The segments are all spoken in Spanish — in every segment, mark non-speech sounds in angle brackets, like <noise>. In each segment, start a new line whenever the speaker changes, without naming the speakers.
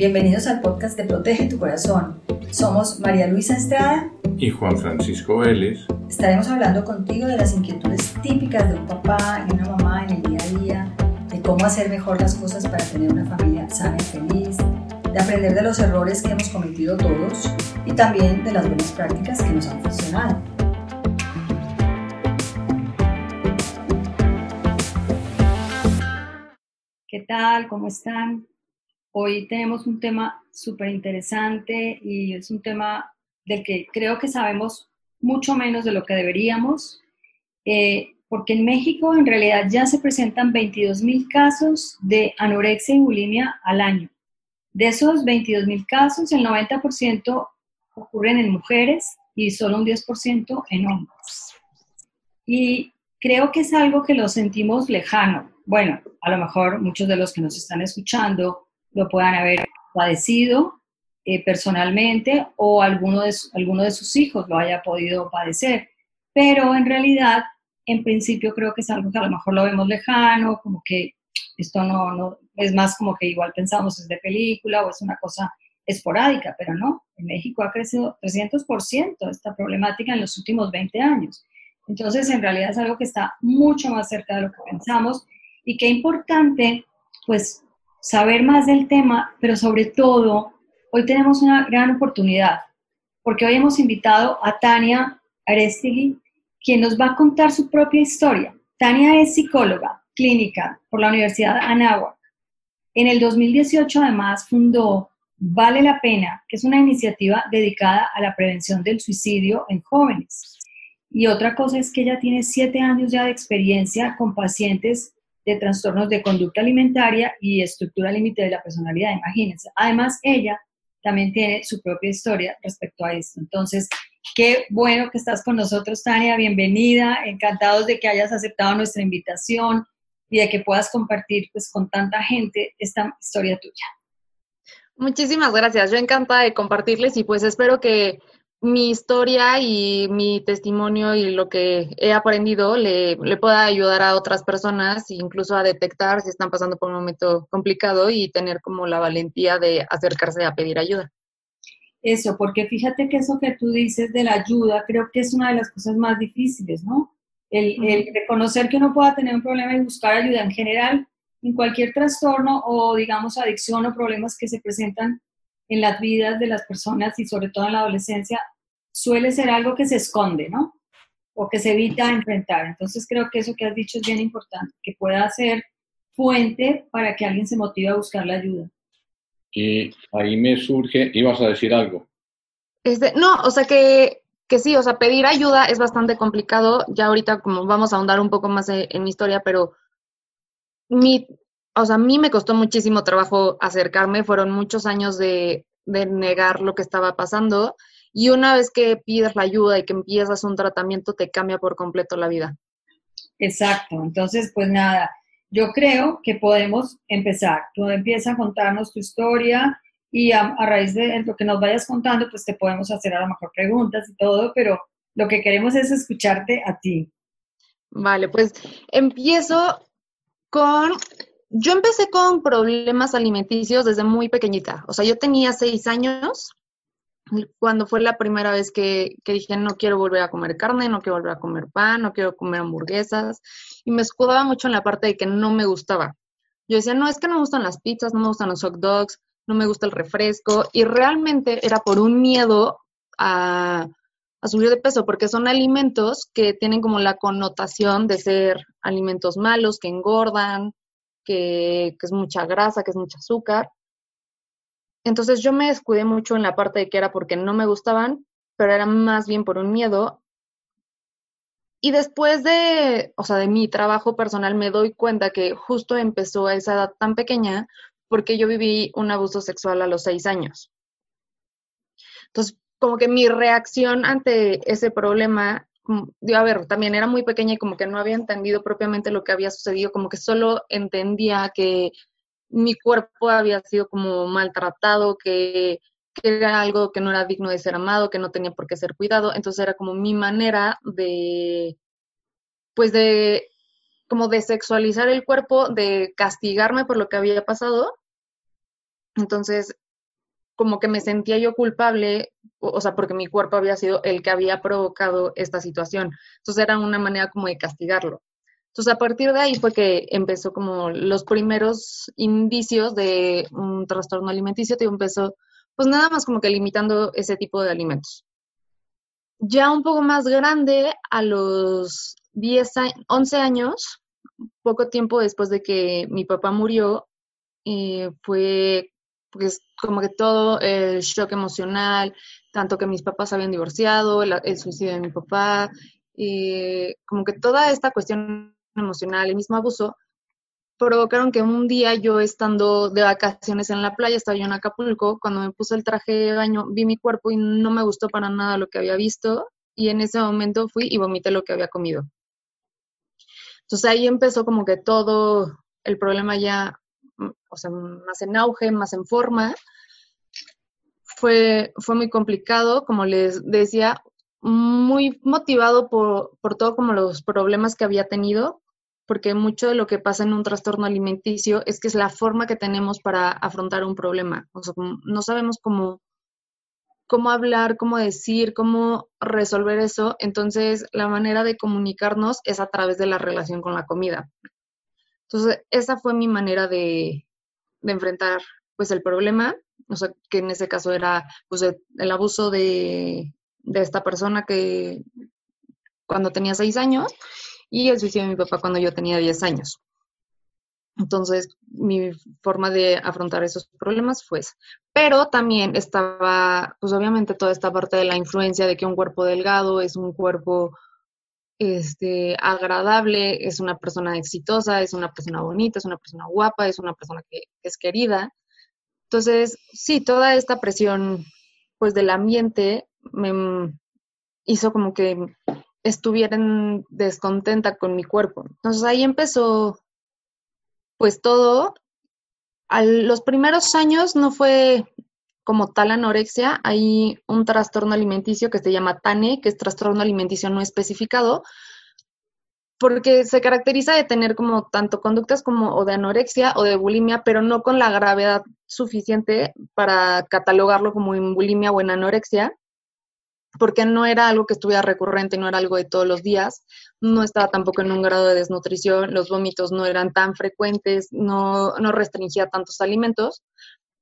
Bienvenidos al podcast de Protege tu Corazón. Somos María Luisa Estrada
y Juan Francisco Vélez.
Estaremos hablando contigo de las inquietudes típicas de un papá y una mamá en el día a día, de cómo hacer mejor las cosas para tener una familia sana y feliz, de aprender de los errores que hemos cometido todos y también de las buenas prácticas que nos han funcionado. ¿Qué tal? ¿Cómo están? Hoy tenemos un tema súper interesante y es un tema del que creo que sabemos mucho menos de lo que deberíamos, eh, porque en México en realidad ya se presentan 22 mil casos de anorexia y bulimia al año. De esos 22 mil casos, el 90% ocurren en mujeres y solo un 10% en hombres. Y creo que es algo que lo sentimos lejano. Bueno, a lo mejor muchos de los que nos están escuchando lo puedan haber padecido eh, personalmente o alguno de, alguno de sus hijos lo haya podido padecer. Pero en realidad, en principio creo que es algo que a lo mejor lo vemos lejano, como que esto no, no es más como que igual pensamos es de película o es una cosa esporádica, pero no, en México ha crecido 300% esta problemática en los últimos 20 años. Entonces, en realidad es algo que está mucho más cerca de lo que pensamos y qué importante, pues, saber más del tema, pero sobre todo, hoy tenemos una gran oportunidad, porque hoy hemos invitado a Tania Arestigui, quien nos va a contar su propia historia. Tania es psicóloga clínica por la Universidad de Anáhuac. En el 2018, además, fundó Vale la Pena, que es una iniciativa dedicada a la prevención del suicidio en jóvenes. Y otra cosa es que ella tiene siete años ya de experiencia con pacientes de trastornos de conducta alimentaria y estructura límite de la personalidad, imagínense. Además, ella también tiene su propia historia respecto a esto. Entonces, qué bueno que estás con nosotros, Tania, bienvenida, encantados de que hayas aceptado nuestra invitación y de que puedas compartir pues, con tanta gente esta historia tuya.
Muchísimas gracias, yo encantada de compartirles y pues espero que mi historia y mi testimonio y lo que he aprendido le, le, pueda ayudar a otras personas, incluso a detectar si están pasando por un momento complicado y tener como la valentía de acercarse a pedir ayuda.
Eso, porque fíjate que eso que tú dices de la ayuda, creo que es una de las cosas más difíciles, ¿no? El, el reconocer que uno pueda tener un problema y buscar ayuda en general en cualquier trastorno o digamos adicción o problemas que se presentan en las vidas de las personas y sobre todo en la adolescencia suele ser algo que se esconde, ¿no? O que se evita enfrentar. Entonces creo que eso que has dicho es bien importante, que pueda ser fuente para que alguien se motive a buscar la ayuda.
Y ahí me surge, ibas a decir algo.
Este, no, o sea que, que sí, o sea, pedir ayuda es bastante complicado. Ya ahorita como vamos a ahondar un poco más en, en mi historia, pero mi, o sea, a mí me costó muchísimo trabajo acercarme, fueron muchos años de, negar lo que estaba pasando y una vez que pides la ayuda y que empiezas un tratamiento te cambia por completo la vida.
Exacto, entonces pues nada, yo creo que podemos empezar. Tú empiezas a contarnos tu historia y a, a, raíz de lo que nos vayas contando, pues te podemos hacer a lo mejor preguntas y todo, pero lo que queremos es escucharte a ti.
Vale, pues empiezo con yo empecé con problemas alimenticios desde muy pequeñita. O sea, yo tenía seis años cuando fue la primera vez que, dije no quiero volver a comer carne, no quiero volver a comer pan, no quiero comer hamburguesas. Y me escudaba mucho en la parte de que no me gustaba. Yo decía, no, es que no me gustan las pizzas, no me gustan los hot dogs, no me gusta el refresco. Y realmente era por un miedo a, a subir de peso, porque son alimentos que tienen como la connotación de ser alimentos malos, que engordan, que, es mucha grasa, que es mucho azúcar. Entonces yo me descuidé mucho en la parte de que era porque no me gustaban, pero era más bien por un miedo. Y después de, o sea, de mi trabajo personal me doy cuenta que justo empezó a esa edad tan pequeña porque yo viví un abuso sexual a los seis años. Entonces, como que mi reacción ante ese problema a ver, también era muy pequeña y como que no había entendido propiamente lo que había sucedido, como que solo entendía que mi cuerpo había sido como maltratado, que, que era algo que no era digno de ser amado, que no tenía por qué ser cuidado, entonces era como mi manera de, pues de, como de sexualizar el cuerpo, de castigarme por lo que había pasado. Entonces, como que me sentía yo culpable, o, sea, porque mi cuerpo había sido el que había provocado esta situación. Entonces era una manera como de castigarlo. Entonces a partir de ahí fue que empezó como los primeros indicios de un trastorno alimenticio, y empezó pues nada más como que limitando ese tipo de alimentos. Ya un poco más grande, a los 10, 11 años, poco tiempo después de que mi papá murió, eh, fue pues como que todo el shock emocional, tanto que mis papás habían divorciado, el, suicidio de mi papá, eh, como que toda esta cuestión emocional, el mismo abuso, provocaron que un día yo estando de vacaciones en la playa, estaba yo en Acapulco, cuando me puse el traje de baño, vi mi cuerpo y no me gustó para nada lo que había visto y en ese momento fui y vomité lo que había comido. Entonces ahí empezó como que todo el problema ya o sea, más en auge, más en forma. Fue, fue muy complicado, como les decía, muy motivado por, por todo como los problemas que había tenido, porque mucho de lo que pasa en un trastorno alimenticio es que es la forma que tenemos para afrontar un problema. No sabemos cómo, cómo hablar, cómo decir, cómo resolver eso. Entonces, la manera de comunicarnos es a través de la relación con la comida. Entonces, esa fue mi manera de, de enfrentar pues el problema, o sea, que en ese caso era pues el, abuso de, de, esta persona que cuando tenía seis años y el suicidio de mi papá cuando yo tenía diez años. Entonces, mi forma de afrontar esos problemas fue. Pero también estaba, pues obviamente toda esta parte de la influencia de que un cuerpo delgado es un cuerpo este, agradable, es una persona exitosa, es una persona bonita, es una persona guapa, es una persona que es querida. Entonces, sí, toda esta presión, pues, del ambiente me hizo como que estuviera descontenta con mi cuerpo. Entonces ahí empezó, pues, todo. A los primeros años no fue como tal anorexia, hay un trastorno alimenticio que se llama TANE, que es trastorno alimenticio no especificado, porque se caracteriza de tener como tanto conductas como o de anorexia o de bulimia, pero no con la gravedad suficiente para catalogarlo como en bulimia o en anorexia, porque no era algo que estuviera recurrente, no era algo de todos los días, no estaba tampoco en un grado de desnutrición, los vómitos no eran tan frecuentes, no, no restringía tantos alimentos,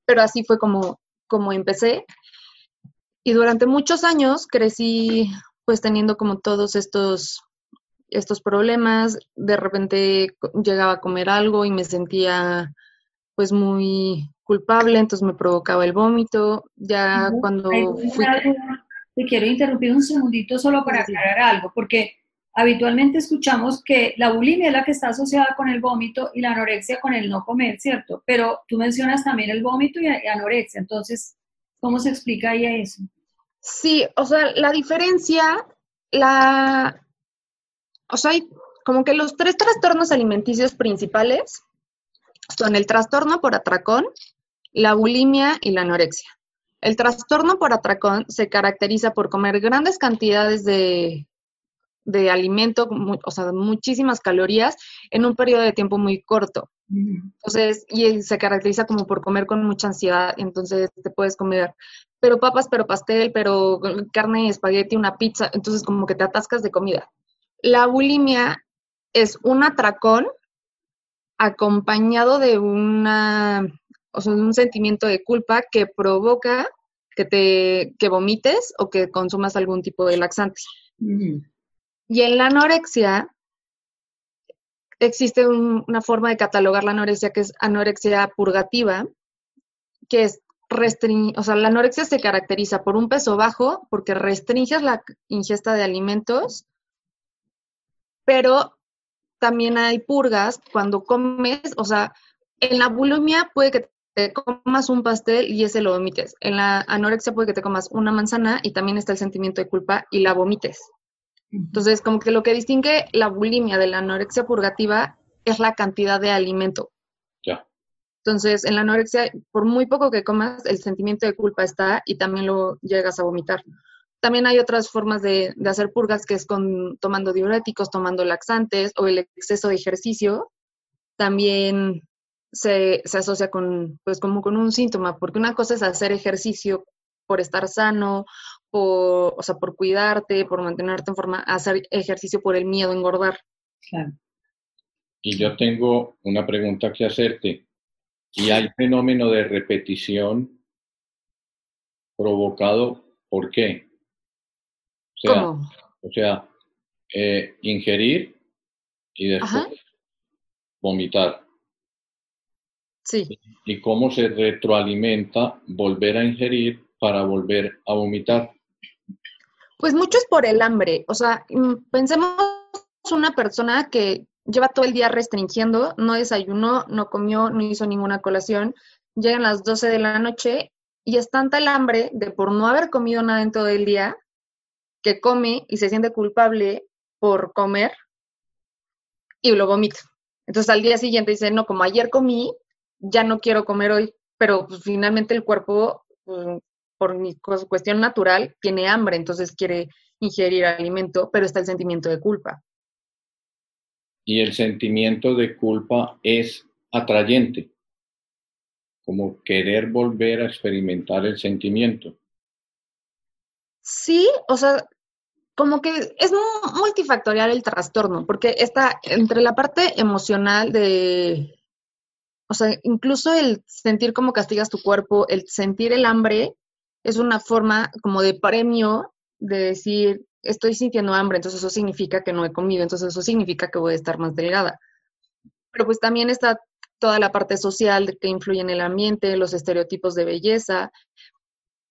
pero así fue como como empecé. Y durante muchos años crecí pues teniendo como todos estos, estos problemas. De repente llegaba a comer algo y me sentía pues muy culpable, entonces me provocaba el vómito. Ya cuando fui...
Te quiero interrumpir un segundito solo para aclarar algo, porque habitualmente escuchamos que la bulimia es la que está asociada con el vómito y la anorexia con el no comer, ¿cierto? Pero tú mencionas también el vómito y anorexia, entonces, ¿cómo se explica ahí eso?
Sí, o sea, la diferencia, la, o sea, hay como que los tres trastornos alimenticios principales son el trastorno por atracón, la bulimia y la anorexia. El trastorno por atracón se caracteriza por comer grandes cantidades de de alimento, o sea, muchísimas calorías en un periodo de tiempo muy corto. Entonces, y se caracteriza como por comer con mucha ansiedad, entonces te puedes comer, pero papas, pero pastel, pero carne, espagueti, una pizza, entonces como que te atascas de comida. La bulimia es un atracón acompañado de una, o sea, un sentimiento de culpa que provoca que te que vomites o que consumas algún tipo de laxante. Y en la anorexia existe una forma de catalogar la anorexia que es anorexia purgativa, que es restringir, o sea, la anorexia se caracteriza por un peso bajo porque restringes la ingesta de alimentos, pero también hay purgas cuando comes, o sea, en la bulimia puede que te comas un pastel y ese lo vomites. En la anorexia puede que te comas una manzana y también está el sentimiento de culpa y la vomites. Entonces, como que lo que distingue la bulimia de la anorexia purgativa es la cantidad de alimento. Ya. Entonces, en la anorexia, por muy poco que comas, el sentimiento de culpa está y también lo llegas a vomitar. También hay otras formas de, hacer purgas, que es con tomando diuréticos, tomando laxantes o el exceso de ejercicio. También se, se, asocia con, pues como con un síntoma, porque una cosa es hacer ejercicio por estar sano, por, o sea, por cuidarte, por mantenerte en forma, hacer ejercicio por el miedo a engordar. Claro.
Y yo tengo una pregunta que hacerte. ¿Y hay fenómeno de repetición provocado por qué? O sea, ¿Cómo? O sea, eh, ingerir y después vomitar.
Sí.
¿Y cómo se retroalimenta volver a ingerir para volver a vomitar?
Pues mucho es por el hambre. O sea, mm, pensemos una persona que lleva todo el día restringiendo, no desayunó, no comió, no hizo ninguna colación, llegan las 12 de la noche y es tanta el hambre de por no haber comido nada en todo el día que come y se siente culpable por comer y lo vomita. Entonces al día siguiente dice, no, como ayer comí, ya no quiero comer hoy, pero pues, finalmente el cuerpo, pues, por cuestión natural, tiene hambre, entonces quiere ingerir alimento, pero está el sentimiento de culpa.
Y el sentimiento de culpa es atrayente, como querer volver a experimentar el sentimiento.
Sí, o sea, como que es multifactorial el trastorno, porque está entre la parte emocional de, o sea, incluso el sentir cómo castigas tu cuerpo, el sentir el hambre, es una forma como de premio de decir, estoy sintiendo hambre, entonces eso significa que no he comido, entonces eso significa que voy a estar más delgada. Pero pues también está toda la parte social que influye en el ambiente, los estereotipos de belleza,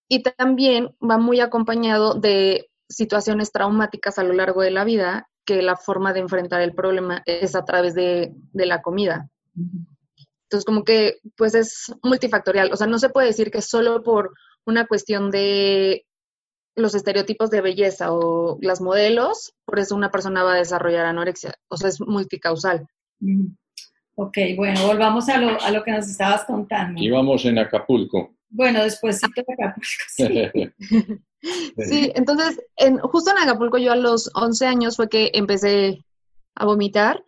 y también va muy acompañado de situaciones traumáticas a lo largo de la vida, que la forma de enfrentar el problema es a través de, la comida. Entonces, como que, pues es multifactorial. O sea, no se puede decir que solo por una cuestión de los estereotipos de belleza o las modelos, por eso una persona va a desarrollar anorexia. O sea, es multicausal.
Ok, bueno, volvamos a lo, a lo que nos estabas contando.
Íbamos en Acapulco.
Bueno, después sí Acapulco,
sí. <laughs> <laughs> sí, entonces, en, justo en Acapulco yo a los 11 años fue que empecé a vomitar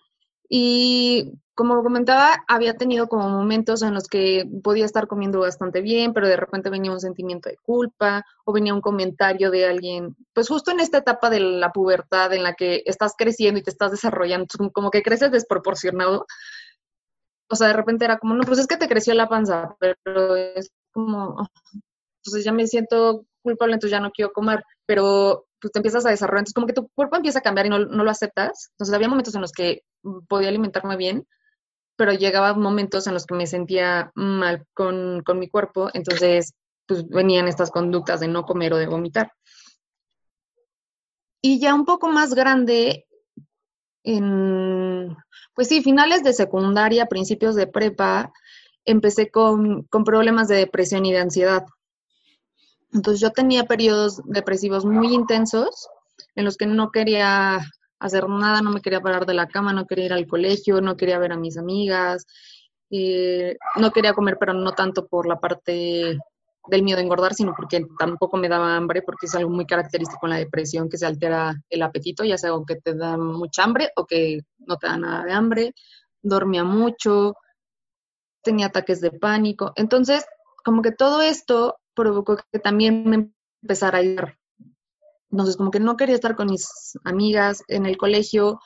y como comentaba, había tenido como momentos en los que podía estar comiendo bastante bien, pero de repente venía un sentimiento de culpa o venía un comentario de alguien, pues justo en esta etapa de la pubertad en la que estás creciendo y te estás desarrollando, como que creces desproporcionado. O sea, de repente era como, no, pues es que te creció la panza, pero es como, entonces ya me siento culpable, entonces ya no quiero comer, pero pues te empiezas a desarrollar, entonces como que tu cuerpo empieza a cambiar y no, no lo aceptas. Entonces había momentos en los que podía alimentarme bien, pero llegaba momentos en los que me sentía mal con, con mi cuerpo, entonces pues venían estas conductas de no comer o de vomitar. Y ya un poco más grande, en, pues sí, finales de secundaria, principios de prepa, empecé con, problemas de depresión y de ansiedad. Entonces yo tenía periodos depresivos muy intensos en los que no quería hacer nada, no me quería parar de la cama, no quería ir al colegio, no quería ver a mis amigas, eh, no quería comer, pero no tanto por la parte del miedo a engordar, sino porque tampoco me daba hambre, porque es algo muy característico en la depresión, que se altera el apetito, ya sea que te da mucha hambre o que no te da nada de hambre, dormía mucho, tenía ataques de pánico. Entonces, como que todo esto provocó que también me empezara a ir. Entonces, como que no quería estar con mis amigas en el colegio,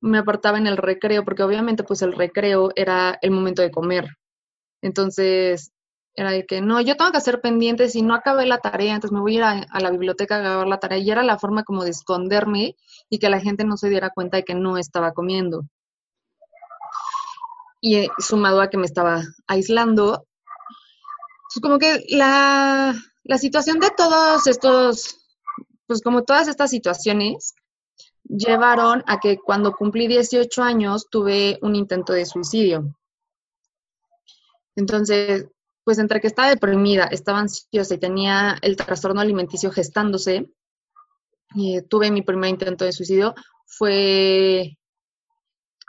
me apartaba en el recreo, porque obviamente pues el recreo era el momento de comer. Entonces, era de que no, yo tengo que hacer pendientes y no acabé la tarea, entonces me voy a ir a, la biblioteca a acabar la tarea. Y era la forma como de esconderme y que la gente no se diera cuenta de que no estaba comiendo y eh, sumado a que me estaba aislando, pues como que la, la situación de todos estos, pues como todas estas situaciones, llevaron a que cuando cumplí 18 años tuve un intento de suicidio. Entonces, pues entre que estaba deprimida, estaba ansiosa y tenía el trastorno alimenticio gestándose, y tuve mi primer intento de suicidio, fue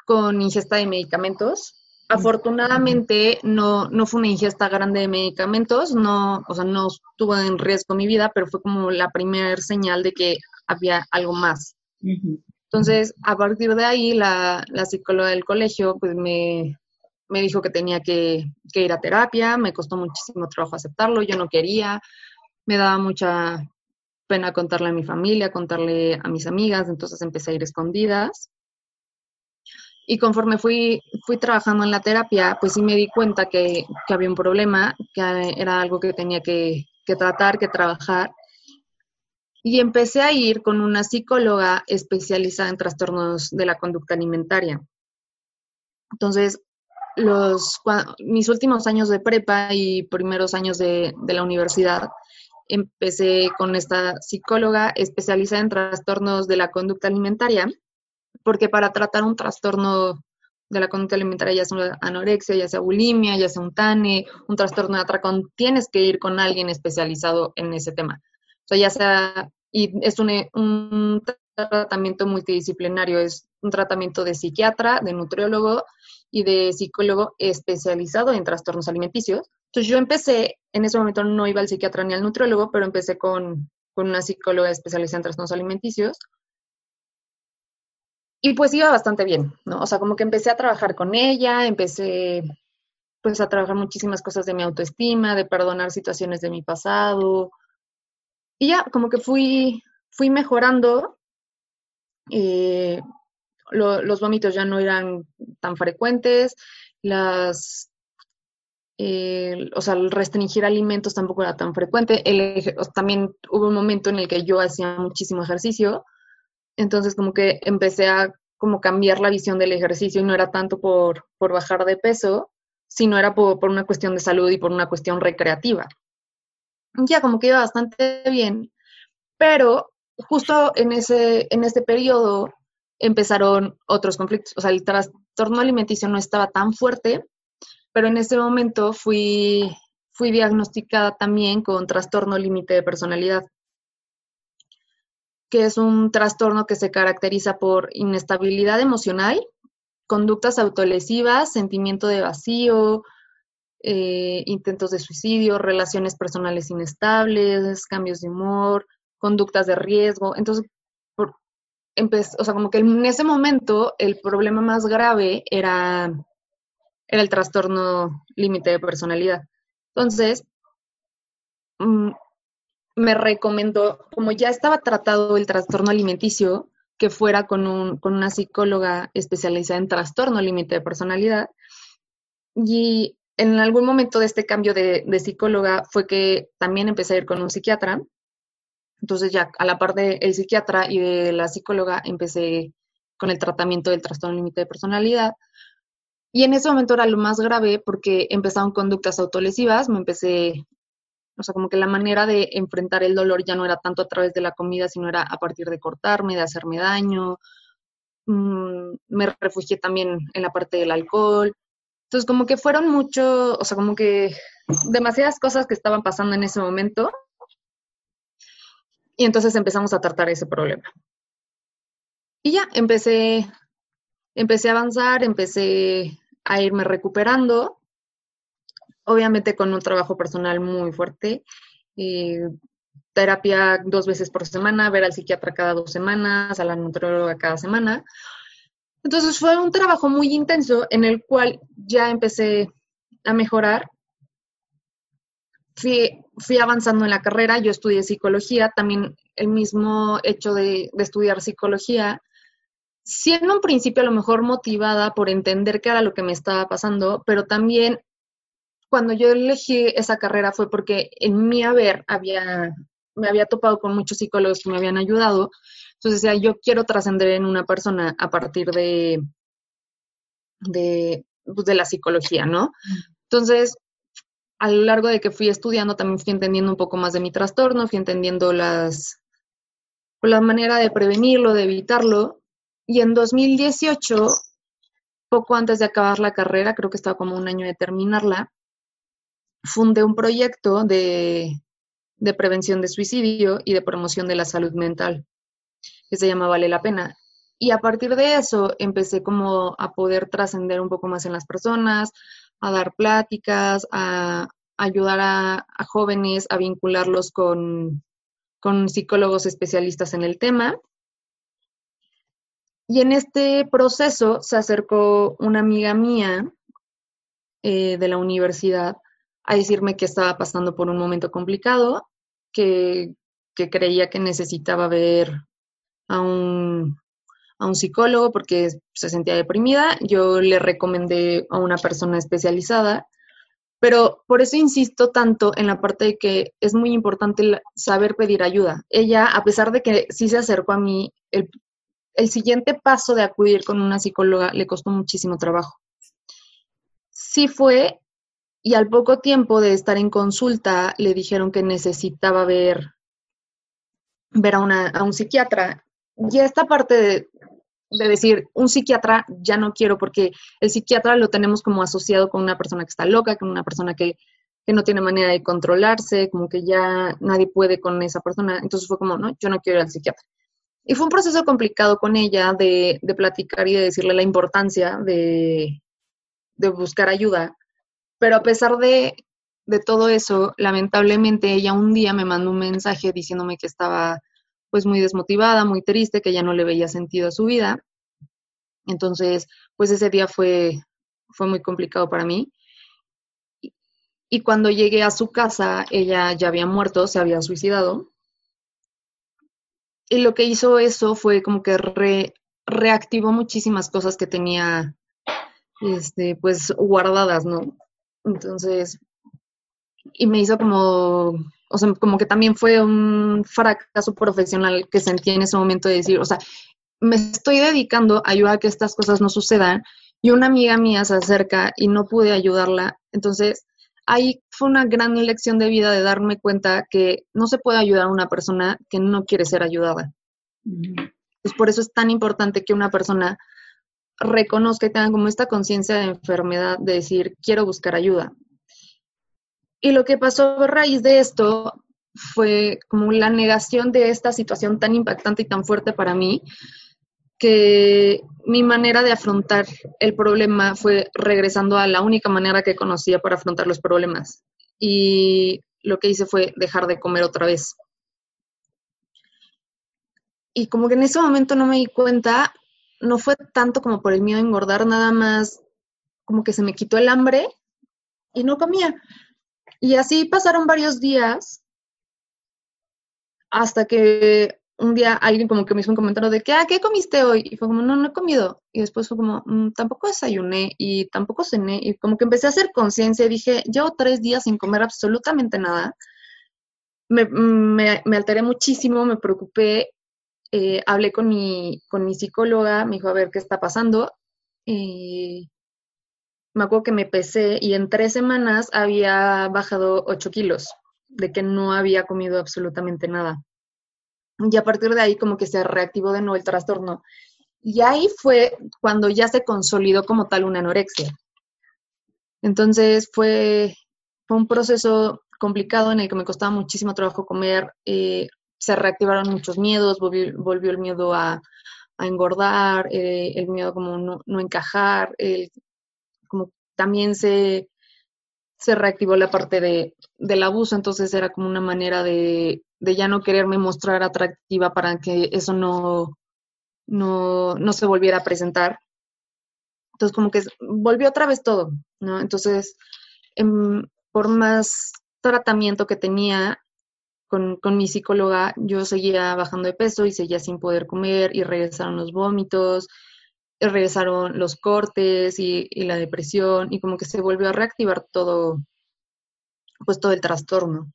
con ingesta de medicamentos Afortunadamente no, no fue una ingesta grande de medicamentos, no, o sea, no estuvo en riesgo mi vida, pero fue como la primera señal de que había algo más. Entonces, a partir de ahí, la, la, psicóloga del colegio pues me, me dijo que tenía que, que, ir a terapia, me costó muchísimo trabajo aceptarlo, yo no quería, me daba mucha pena contarle a mi familia, contarle a mis amigas, entonces empecé a ir escondidas. Y conforme fui, fui trabajando en la terapia, pues sí me di cuenta que, que había un problema, que era algo que tenía que, que tratar, que trabajar. Y empecé a ir con una psicóloga especializada en trastornos de la conducta alimentaria. Entonces, los, mis últimos años de prepa y primeros años de, de la universidad, empecé con esta psicóloga especializada en trastornos de la conducta alimentaria porque para tratar un trastorno de la conducta alimentaria, ya sea anorexia, ya sea bulimia, ya sea un TANE, un trastorno de atracón, tienes que ir con alguien especializado en ese tema. O sea, ya sea, y es un, un tratamiento multidisciplinario, es un tratamiento de psiquiatra, de nutriólogo y de psicólogo especializado en trastornos alimenticios. Entonces yo empecé, en ese momento no iba al psiquiatra ni al nutriólogo, pero empecé con, con una psicóloga especializada en trastornos alimenticios y pues iba bastante bien, ¿no? O sea, como que empecé a trabajar con ella, empecé pues a trabajar muchísimas cosas de mi autoestima, de perdonar situaciones de mi pasado. Y ya, como que fui, fui mejorando. Eh, los vómitos ya no eran tan frecuentes, las, eh, o sea, el restringir alimentos tampoco era tan frecuente. El, también hubo un momento en el que yo hacía muchísimo ejercicio, entonces como que empecé a como cambiar la visión del ejercicio y no era tanto por, por bajar de peso, sino era por, una cuestión de salud y por una cuestión recreativa. Ya como que iba bastante bien, pero justo en ese, en ese periodo empezaron otros conflictos. O sea, el trastorno alimenticio no estaba tan fuerte, pero en ese momento fui, fui diagnosticada también con trastorno límite de personalidad que es un trastorno que se caracteriza por inestabilidad emocional, conductas autolesivas, sentimiento de vacío, eh, intentos de suicidio, relaciones personales inestables, cambios de humor, conductas de riesgo. Entonces, por, o sea, como que en ese momento el problema más grave era, era el trastorno límite de personalidad. Entonces, mm, me recomendó, como ya estaba tratado el trastorno alimenticio, que fuera con, un, con una psicóloga especializada en trastorno límite de personalidad. Y en algún momento de este cambio de, de, psicóloga fue que también empecé a ir con un psiquiatra. Entonces ya a la par del psiquiatra y de la psicóloga empecé con el tratamiento del trastorno límite de personalidad. Y en ese momento era lo más grave porque empezaron conductas autolesivas, me empecé o sea, como que la manera de enfrentar el dolor ya no era tanto a través de la comida, sino era a partir de cortarme, de hacerme daño. Mm, me refugié también en la parte del alcohol. Entonces, como que fueron mucho, o sea, como que demasiadas cosas que estaban pasando en ese momento. Y entonces empezamos a tratar ese problema. Y ya, empecé, empecé a avanzar, empecé a irme recuperando obviamente con un trabajo personal muy fuerte, eh, terapia dos veces por semana, ver al psiquiatra cada dos semanas, a la nutrióloga cada semana. Entonces fue un trabajo muy intenso en el cual ya empecé a mejorar. Fui, fui avanzando en la carrera, yo estudié psicología, también el mismo hecho de, de estudiar psicología siendo un principio a lo mejor motivada por entender qué era lo que me estaba pasando, pero también cuando yo elegí esa carrera fue porque en mi haber había, me había topado con muchos psicólogos que me habían ayudado. Entonces decía, yo quiero trascender en una persona a partir de, de, pues, la psicología, ¿no? Entonces, a lo largo de que fui estudiando, también fui entendiendo un poco más de mi trastorno, fui entendiendo las, la manera de prevenirlo, de evitarlo. Y en 2018, poco antes de acabar la carrera, creo que estaba como un año de terminarla, fundé un proyecto de, prevención de suicidio y de promoción de la salud mental, que se llama Vale la Pena. Y a partir de eso empecé como a poder trascender un poco más en las personas, a dar pláticas, a, ayudar a, jóvenes a vincularlos con, psicólogos especialistas en el tema. Y en este proceso se acercó una amiga mía eh, de la universidad a decirme que estaba pasando por un momento complicado, que, que creía que necesitaba ver a un, a un psicólogo porque se sentía deprimida. Yo le recomendé a una persona especializada, pero por eso insisto tanto en la parte de que es muy importante saber pedir ayuda. Ella, a pesar de que sí se acercó a mí, el, el siguiente paso de acudir con una psicóloga le costó muchísimo trabajo. Sí fue, y al poco tiempo de estar en consulta le dijeron que necesitaba ver, ver a, una, a un psiquiatra. Y esta parte de, de decir, un psiquiatra ya no quiero porque el psiquiatra lo tenemos como asociado con una persona que está loca, con una persona que, no tiene manera de controlarse, como que ya nadie puede con esa persona. Entonces fue como, no, yo no quiero ir al psiquiatra. Y fue un proceso complicado con ella de, de platicar y de decirle la importancia de, de buscar ayuda. Pero a pesar de, de todo eso, lamentablemente ella un día me mandó un mensaje diciéndome que estaba pues muy desmotivada, muy triste, que ya no le veía sentido a su vida. Entonces, pues ese día fue, fue muy complicado para mí. Y cuando llegué a su casa, ella ya había muerto, se había suicidado. Y lo que hizo eso fue como que reactivó muchísimas cosas que tenía, este, pues, guardadas, ¿no? Entonces, y me hizo como o sea, como que también fue un fracaso profesional que sentí en ese momento de decir, o sea, me estoy dedicando a ayudar a que estas cosas no sucedan y una amiga mía se acerca y no pude ayudarla. Entonces, ahí fue una gran lección de vida de darme cuenta que no se puede ayudar a una persona que no quiere ser ayudada. Pues por eso es tan importante que una persona reconozca y tenga como esta conciencia de enfermedad de decir, quiero buscar ayuda. Y lo que pasó a raíz de esto fue como la negación de esta situación tan impactante y tan fuerte para mí, que mi manera de afrontar el problema fue regresando a la única manera que conocía para afrontar los problemas. Y lo que hice fue dejar de comer otra vez. Y como que en ese momento no me di cuenta, no fue tanto como por el miedo a engordar, nada más como que se me quitó el hambre y no comía. Y así pasaron varios días hasta que un día alguien como que me hizo un comentario de que, ah, ¿qué comiste hoy? Y fue como, no, no he comido. Y después fue como, mm, tampoco desayuné y tampoco cené. Y como que empecé a hacer conciencia y dije, llevo tres días sin comer absolutamente nada. Me, me, me alteré muchísimo, me preocupé. Eh, hablé con mi, con mi psicóloga, me dijo, a ver qué está pasando. Y me acuerdo que me pesé y en tres semanas había bajado ocho kilos, de que no había comido absolutamente nada. Y a partir de ahí como que se reactivó de nuevo el trastorno. Y ahí fue cuando ya se consolidó como tal una anorexia. Entonces fue, fue un proceso complicado en el que me costaba muchísimo trabajo comer, eh, se reactivaron muchos miedos, volvió, el miedo a, engordar, eh, el miedo como no, no encajar, el como también se, se reactivó la parte de, del abuso, entonces era como una manera de, de, ya no quererme mostrar atractiva para que eso no, no, no se volviera a presentar. Entonces como que volvió otra vez todo, ¿no? Entonces, em, por más tratamiento que tenía con, con, mi psicóloga, yo seguía bajando de peso y seguía sin poder comer y regresaron los vómitos, regresaron los cortes y, la depresión y como que se volvió a reactivar todo, pues todo el trastorno.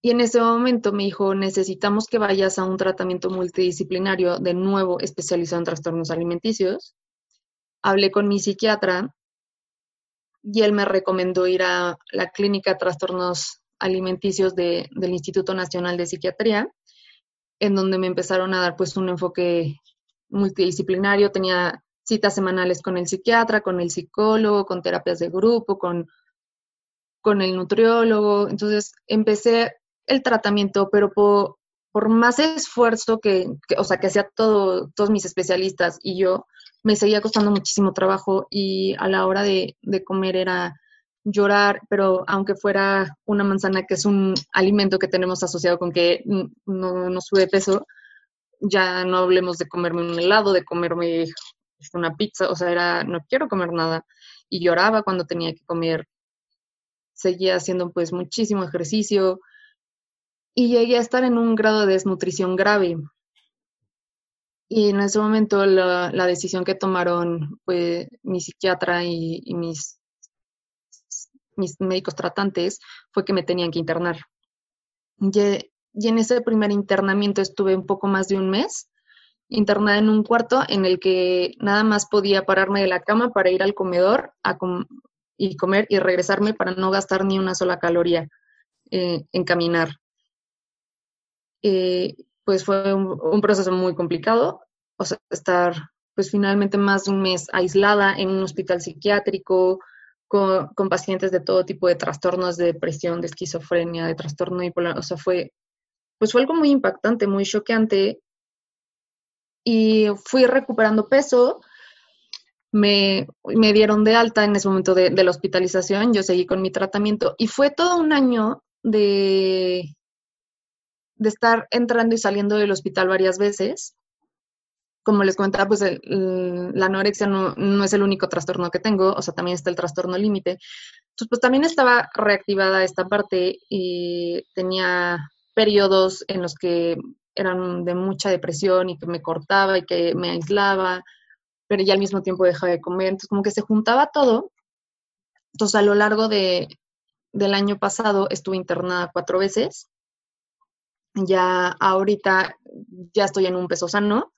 Y en ese momento me dijo, necesitamos que vayas a un tratamiento multidisciplinario de nuevo especializado en trastornos alimenticios. Hablé con mi psiquiatra y él me recomendó ir a la clínica de trastornos alimenticios del Instituto Nacional de Psiquiatría, en donde me empezaron a dar pues un enfoque multidisciplinario, tenía citas semanales con el psiquiatra, con el psicólogo, con terapias de grupo, con, con el nutriólogo. Entonces empecé el tratamiento, pero por, por más esfuerzo que, o sea, que hacía todo, todos mis especialistas y yo, me seguía costando muchísimo trabajo y a la hora de, de comer era llorar, pero aunque fuera una manzana, que es un alimento que tenemos asociado con que no, sube peso, ya no hablemos de comerme un helado, de comerme una pizza, o sea, era, no quiero comer nada. y lloraba cuando tenía que comer. Seguía haciendo pues muchísimo ejercicio y llegué a estar en un grado de desnutrición grave. Y en ese momento la, decisión que tomaron pues, mi psiquiatra y, mis, mis médicos tratantes fue que me tenían que internar. Y, y en ese primer internamiento estuve un poco más de un mes internada en un cuarto en el que nada más podía pararme de la cama para ir al comedor y comer y regresarme para no gastar ni una sola caloría eh, en caminar. Eh, pues fue un, proceso muy complicado, o sea, estar pues finalmente más de un mes aislada en un hospital psiquiátrico, con, pacientes de todo tipo de trastornos de depresión, de esquizofrenia, de trastorno bipolar, o sea, fue, pues fue algo muy impactante, muy choqueante y fui recuperando peso. Me, me dieron de alta en ese momento de, la hospitalización, yo seguí con mi tratamiento y fue todo un año de, de estar entrando y saliendo del hospital varias veces. Como les comentaba, pues la anorexia no, no, es el único trastorno que tengo, o sea, también está el trastorno límite. Entonces, pues también estaba reactivada esta parte y tenía periodos en los que eran de mucha depresión y que me cortaba y que me aislaba, pero ya al mismo tiempo dejaba de comer. Entonces, como que se juntaba todo. Entonces, a lo largo de, del año pasado estuve internada cuatro veces. Ya ahorita ya estoy en un peso sano.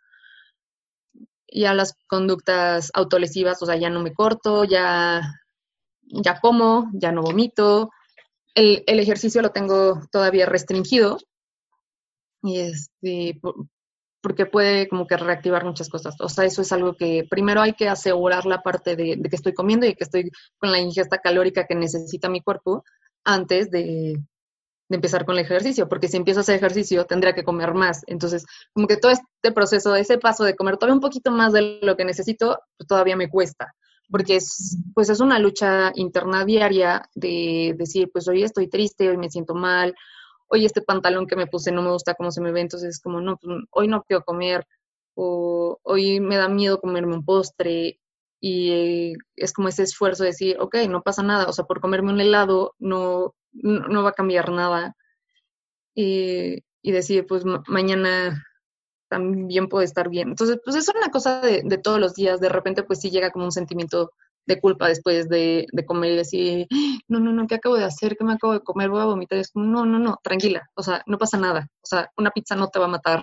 Ya las conductas autolesivas, o sea, ya no me corto, ya, ya como, ya no vomito. El, ejercicio lo tengo todavía restringido, y este, porque puede como que reactivar muchas cosas. O sea, eso es algo que primero hay que asegurar la parte de, que estoy comiendo y que estoy con la ingesta calórica que necesita mi cuerpo antes de, empezar con el ejercicio, porque si empiezo a hacer ejercicio tendría que comer más. Entonces, como que todo este proceso, ese paso de comer todavía un poquito más de lo que necesito, pues todavía me cuesta, porque es, pues es una lucha interna diaria de decir, pues hoy estoy triste, hoy me siento mal, oye, este pantalón que me puse no me gusta cómo se me ve, entonces es como, no, pues, hoy no quiero comer, o hoy me da miedo comerme un postre, y es como ese esfuerzo de decir, ok, no pasa nada, o sea, por comerme un helado no, no, va a cambiar nada. Y, decir, pues mañana también puede estar bien. Entonces, pues es una cosa de, todos los días, de repente pues sí llega como un sentimiento de culpa después de, comer y decir, no, no, no, ¿qué acabo de hacer? ¿Qué me acabo de comer? Voy a vomitar. es como, no, no, no, tranquila, o sea, no pasa nada. O sea, una pizza no te va a matar.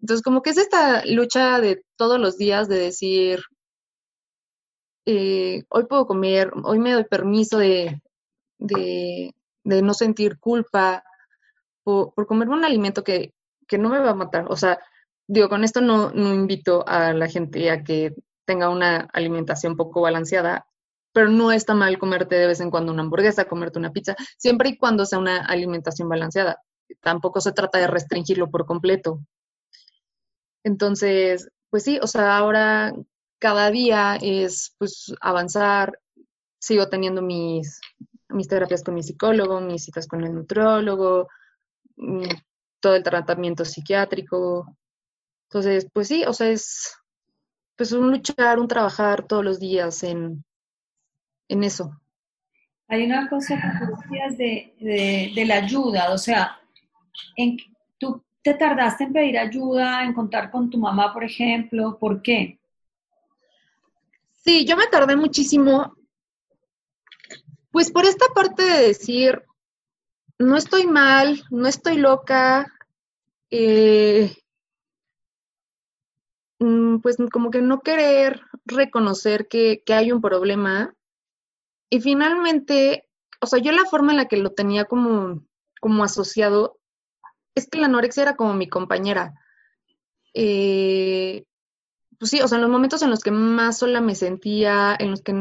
Entonces, como que es esta lucha de todos los días de decir, eh, hoy puedo comer, hoy me doy permiso de, de, no sentir culpa por, por, comerme un alimento que, que no me va a matar. O sea, digo, con esto no, no invito a la gente a que tenga una alimentación poco balanceada, pero no está mal comerte de vez en cuando una hamburguesa, comerte una pizza, siempre y cuando sea una alimentación balanceada. Tampoco se trata de restringirlo por completo. Entonces, pues sí, o sea, ahora cada día es pues avanzar, sigo teniendo mis, mis terapias con mi psicólogo, mis citas con el nutrólogo, mm, todo el tratamiento psiquiátrico. Entonces, pues sí, o sea, es, pues un luchar, un trabajar todos los días en, en eso.
Hay una cosa que decías de, de, la ayuda, o sea, en, tú te tardaste en pedir ayuda, en contar con tu mamá, por ejemplo, ¿por qué?
Sí, yo me tardé muchísimo, pues por esta parte de decir, no estoy mal, no estoy loca, eh, Mm, pues como que no querer reconocer que, hay un problema. Y finalmente, o sea, yo la forma en la que lo tenía como, como asociado es que la anorexia era como mi compañera. Eh, pues sí, o sea, en los momentos en los que más sola me sentía, en los que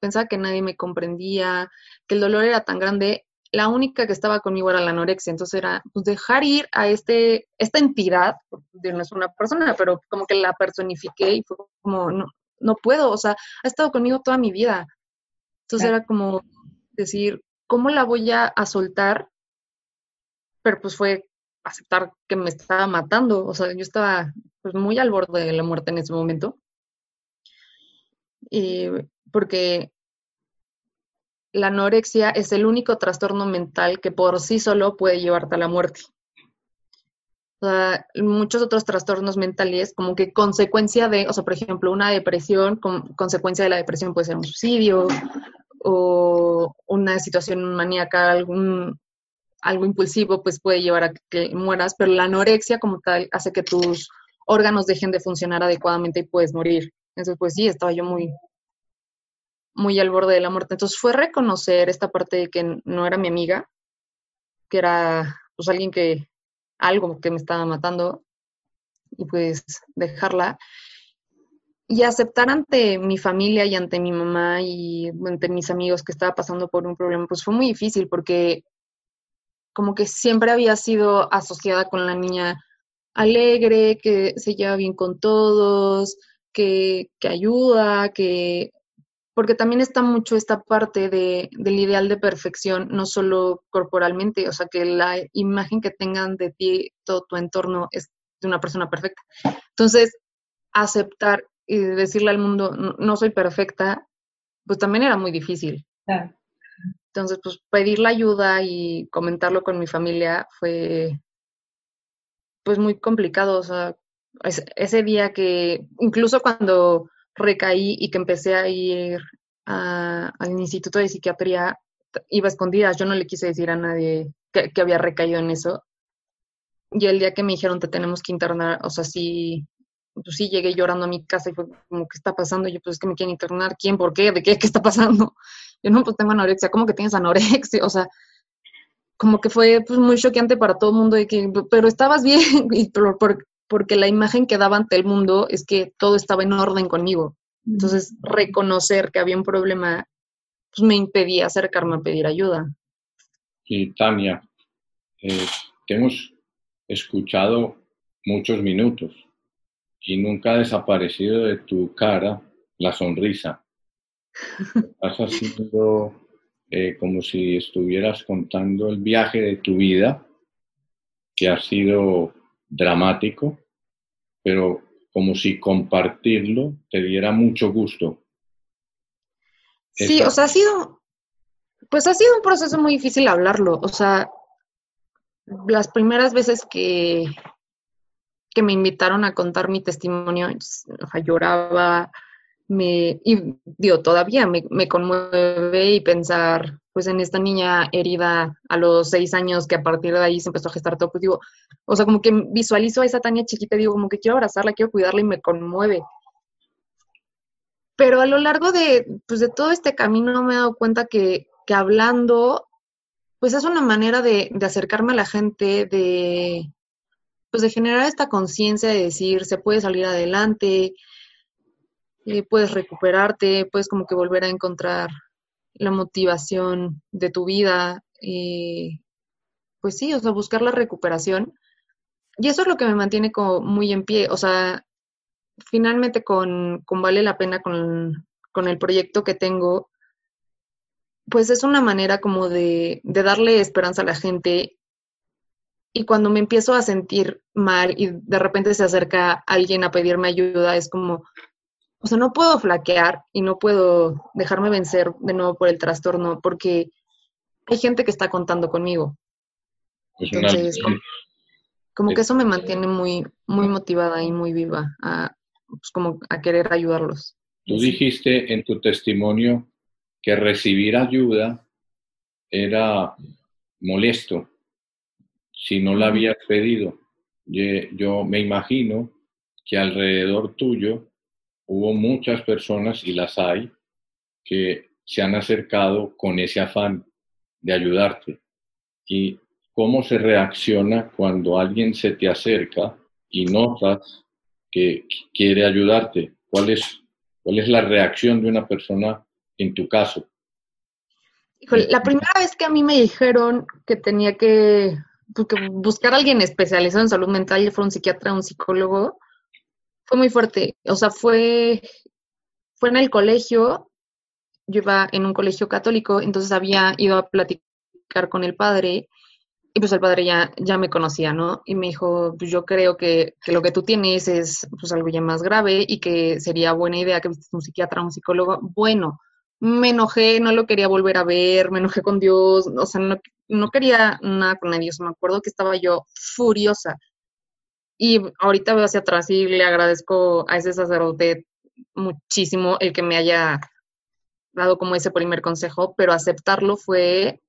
pensaba que nadie me comprendía, que el dolor era tan grande, la única que estaba conmigo era la anorexia, entonces era pues dejar ir a este, esta entidad, no es una persona, pero como que la personifiqué y fue como, no, no puedo, o sea, ha estado conmigo toda mi vida. Entonces era como decir, ¿cómo la voy a, soltar? Pero pues fue aceptar que me estaba matando, o sea, yo estaba pues muy al borde de la muerte en ese momento. y porque la anorexia es el único trastorno mental que por sí solo puede llevarte a la muerte. O sea, muchos otros trastornos mentales, como que consecuencia de, o sea, por ejemplo, una depresión, consecuencia de la depresión puede ser un suicidio o una situación maníaca, algún, algo impulsivo, pues puede llevar a que mueras, pero la anorexia como tal hace que tus órganos dejen de funcionar adecuadamente y puedes morir. Entonces, pues sí, estaba yo muy, muy al borde de la muerte. Entonces fue reconocer esta parte de que no era mi amiga, que era pues alguien que, algo que me estaba matando, y pues dejarla. Y aceptar ante mi familia y ante mi mamá y ante mis amigos que estaba pasando por un problema, pues fue muy difícil porque como que siempre había sido asociada con la niña alegre, que se lleva bien con todos, que, que ayuda, que porque también está mucho esta parte de, del ideal de perfección, no solo corporalmente, o sea, que la imagen que tengan de ti, todo tu entorno es de una persona perfecta. Entonces, aceptar y decirle al mundo, no, soy perfecta, pues también era muy difícil. Entonces, pues pedir la ayuda y comentarlo con mi familia fue, pues muy complicado, o sea, ese día que, incluso cuando recaí y que empecé a ir al Instituto de Psiquiatría, iba escondida, yo no le quise decir a nadie que, había recaído en eso. Y el día que me dijeron te tenemos que internar, o sea, sí, pues sí llegué llorando a mi casa y fue como, ¿qué está pasando? yo, pues es que me quieren internar, ¿quién? ¿Por qué? ¿De qué? ¿Qué está pasando? Yo, no, pues tengo anorexia, ¿cómo que tienes anorexia? <laughs> O sea, como que fue pues, muy choqueante para todo el mundo de que, pero estabas bien, <laughs> y por, porque la imagen que daba ante el mundo es que todo estaba en orden conmigo. Entonces, reconocer que había un problema pues, me impedía acercarme a pedir ayuda.
Y Tania, eh, te hemos escuchado muchos minutos y nunca ha desaparecido de tu cara la sonrisa. Has sido eh, como si estuvieras contando el viaje de tu vida, que ha sido dramático, pero como si compartirlo te diera mucho gusto.
Sí, o sea, ha sido, pues ha sido un proceso muy difícil hablarlo. O sea, las primeras veces que, que me invitaron a contar mi testimonio, o sea, lloraba, me, y digo, todavía me, me, conmueve y pensar, pues en esta niña herida a los seis años que a partir de ahí se empezó a gestar todo, pues digo, o sea, como que visualizo a esa Tania chiquita digo, como que quiero abrazarla, quiero cuidarla y me conmueve. Pero a lo largo de, pues de todo este camino me he dado cuenta que, que hablando, pues es una manera de, de acercarme a la gente, de, pues de generar esta conciencia de decir, se puede salir adelante, eh, puedes recuperarte, puedes como que volver a encontrar la motivación de tu vida, eh, pues sí, o sea, buscar la recuperación. Y eso es lo que me mantiene como muy en pie, o sea, finalmente con, Vale la Pena, con, con, el proyecto que tengo, pues es una manera como de, de darle esperanza a la gente y cuando me empiezo a sentir mal y de repente se acerca alguien a pedirme ayuda, es como, o sea, no puedo flaquear y no puedo dejarme vencer de nuevo por el trastorno porque hay gente que está contando conmigo. Entonces, como, que eso me mantiene muy, muy motivada y muy viva a, pues, como a querer ayudarlos.
Tú dijiste en tu testimonio que recibir ayuda era molesto si no la habías pedido. yo me imagino que alrededor tuyo hubo muchas personas, y las hay, que se han acercado con ese afán de ayudarte. ¿Y cómo se reacciona cuando alguien se te acerca y notas que quiere ayudarte? ¿Cuál es, cuál es la reacción de una persona en tu caso?
la primera vez que a mí me dijeron que tenía que, pues, que buscar a alguien especializado en salud mental, fuera un psiquiatra, un psicólogo, fue muy fuerte. O sea, fue, fue en el colegio, yo iba en un colegio católico, entonces había ido a platicar con el padre y pues el padre ya, ya me conocía, ¿no? Y me dijo, pues yo creo que, lo que tú tienes es pues algo ya más grave y que sería buena idea que visites un psiquiatra, un psicólogo. Bueno, me enojé, no lo quería volver a ver, me enojé con Dios, o sea, no, no quería nada con nadie. O sea, me acuerdo que estaba yo furiosa. Y ahorita veo hacia atrás y le agradezco a ese sacerdote muchísimo el que me haya dado como ese primer consejo, pero aceptarlo fue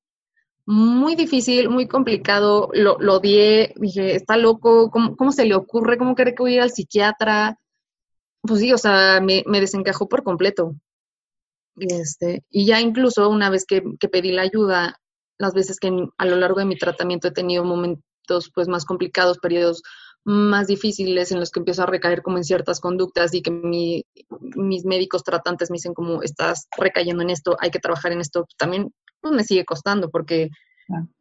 muy difícil, muy complicado, lo, lo odié, dije, está loco, ¿cómo, ¿cómo, se le ocurre? ¿Cómo cree que voy a ir al psiquiatra? Pues sí, o sea, me, desencajó por completo. Este, y ya incluso una vez que, que, pedí la ayuda, las veces que a lo largo de mi tratamiento he tenido momentos pues más complicados, periodos más difíciles en los que empiezo a recaer como en ciertas conductas y que mi, mis médicos tratantes me dicen como estás recayendo en esto, hay que trabajar en esto, también pues me sigue costando porque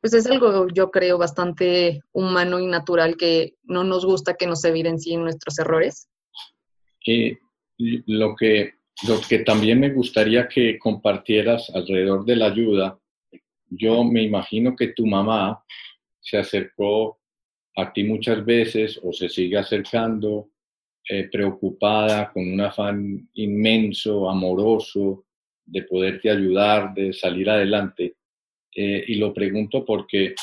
pues es algo yo creo bastante humano y natural que no nos gusta que nos evidencien nuestros errores.
Y lo que, lo que también me gustaría que compartieras alrededor de la ayuda, yo me imagino que tu mamá se acercó a ti muchas veces o se sigue acercando eh, preocupada, con un afán inmenso, amoroso, de poderte ayudar, de salir adelante. Eh, y lo pregunto porque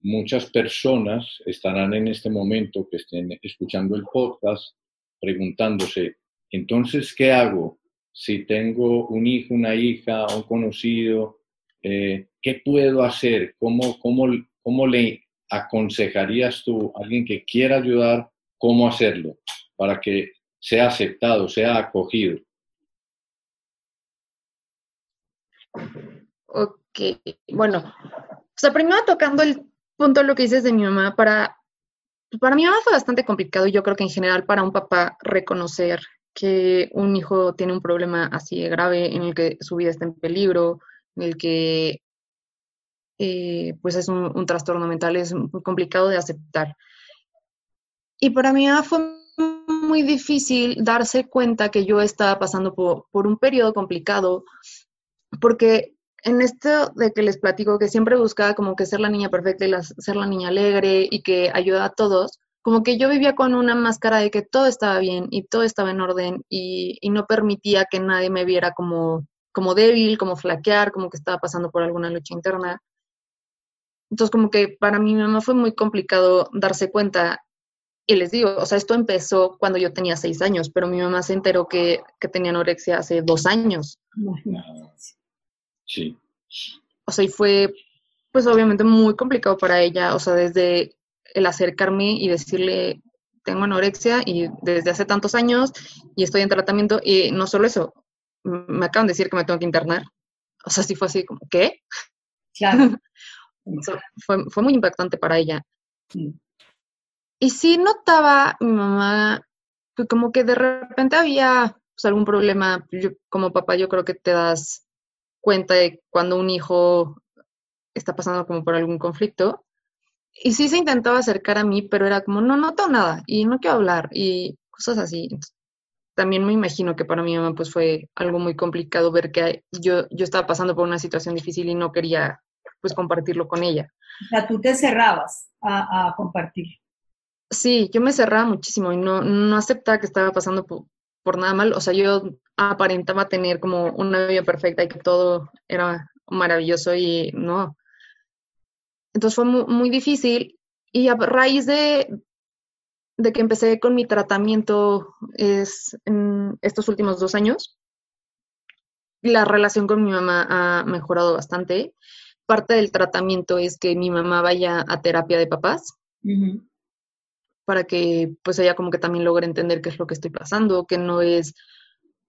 muchas personas estarán en este momento que estén escuchando el podcast preguntándose, entonces, ¿qué hago? Si tengo un hijo, una hija, un conocido, eh, ¿qué puedo hacer? ¿Cómo, cómo, ¿Cómo le aconsejarías tú a alguien que quiera ayudar, cómo hacerlo para que sea aceptado, sea acogido?
Ok, bueno, o sea, primero tocando el punto de lo que dices de mi mamá, para, para mi mamá fue bastante complicado y yo creo que en general para un papá reconocer que un hijo tiene un problema así de grave en el que su vida está en peligro, en el que eh, pues es un, trastorno mental, es muy complicado de aceptar. Y para mí fue muy difícil darse cuenta que yo estaba pasando por, un periodo complicado porque en esto de que les platico que siempre buscaba como que ser la niña perfecta y ser la niña alegre y que ayuda a todos, como que yo vivía con una máscara de que todo estaba bien y todo estaba en orden y, no permitía que nadie me viera como débil, como flaquear, como que estaba pasando por alguna lucha interna. Entonces como que para mi mamá fue muy complicado darse cuenta y les digo, o sea, esto empezó cuando yo tenía seis años, pero mi mamá se enteró que, que tenía anorexia hace dos años.
Sí.
O sea, y fue, pues obviamente muy complicado para ella, o sea, desde el acercarme y decirle, tengo anorexia y desde hace tantos años y estoy en tratamiento y no solo eso, me acaban de decir que me tengo que internar. O sea, sí fue así como, ¿qué?
Claro. <laughs>
o sea, fue, fue, muy impactante para ella. Sí. Y sí notaba mi mamá que como que de repente había pues, algún problema. Yo, como papá yo creo que te das cuenta de cuando un hijo está pasando como por algún conflicto. Y sí se intentaba acercar a mí, pero era como, no noto nada y no quiero hablar y cosas así. también me imagino que para mi mamá pues fue algo muy complicado ver que yo, yo estaba pasando por una situación difícil y no quería pues compartirlo con ella.
O sea, tú te cerrabas a, a compartir.
Sí, yo me cerraba muchísimo y no, no aceptaba que estaba pasando por, por nada mal. O sea, yo aparentaba tener como una vida perfecta y que todo era maravilloso y no. Entonces fue muy, muy difícil y a raíz de, de, que empecé con mi tratamiento es en estos últimos dos años, la relación con mi mamá ha mejorado bastante. Parte del tratamiento es que mi mamá vaya a terapia de papás. Uh -huh para que pues ella como que también logre entender qué es lo que estoy pasando, que no es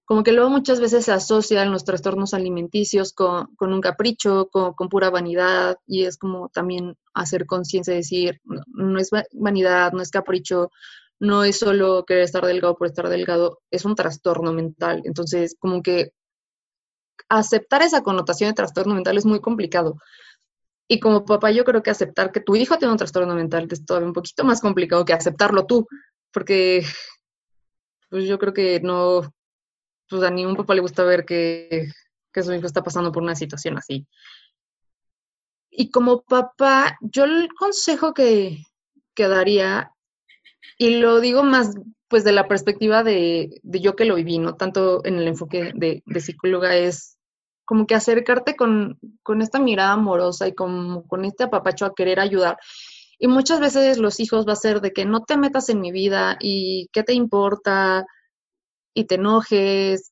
como que luego muchas veces se asocian los trastornos alimenticios con, con un capricho, con, con, pura vanidad, y es como también hacer conciencia de decir, no, no, es vanidad, no es capricho, no es solo querer estar delgado por estar delgado, es un trastorno mental. Entonces, como que aceptar esa connotación de trastorno mental es muy complicado. Y como papá, yo creo que aceptar que tu hijo tiene un trastorno mental es todavía un poquito más complicado que aceptarlo tú, porque pues yo creo que no, pues a ningún papá le gusta ver que, que su hijo está pasando por una situación así. Y como papá, yo el consejo que, que daría, y lo digo más pues de la perspectiva de, de, yo que lo viví, no tanto en el enfoque de, psicóloga, es como que acercarte con, con, esta mirada amorosa y como con este apapacho a querer ayudar. Y muchas veces los hijos va a ser de que no te metas en mi vida y qué te importa y te enojes,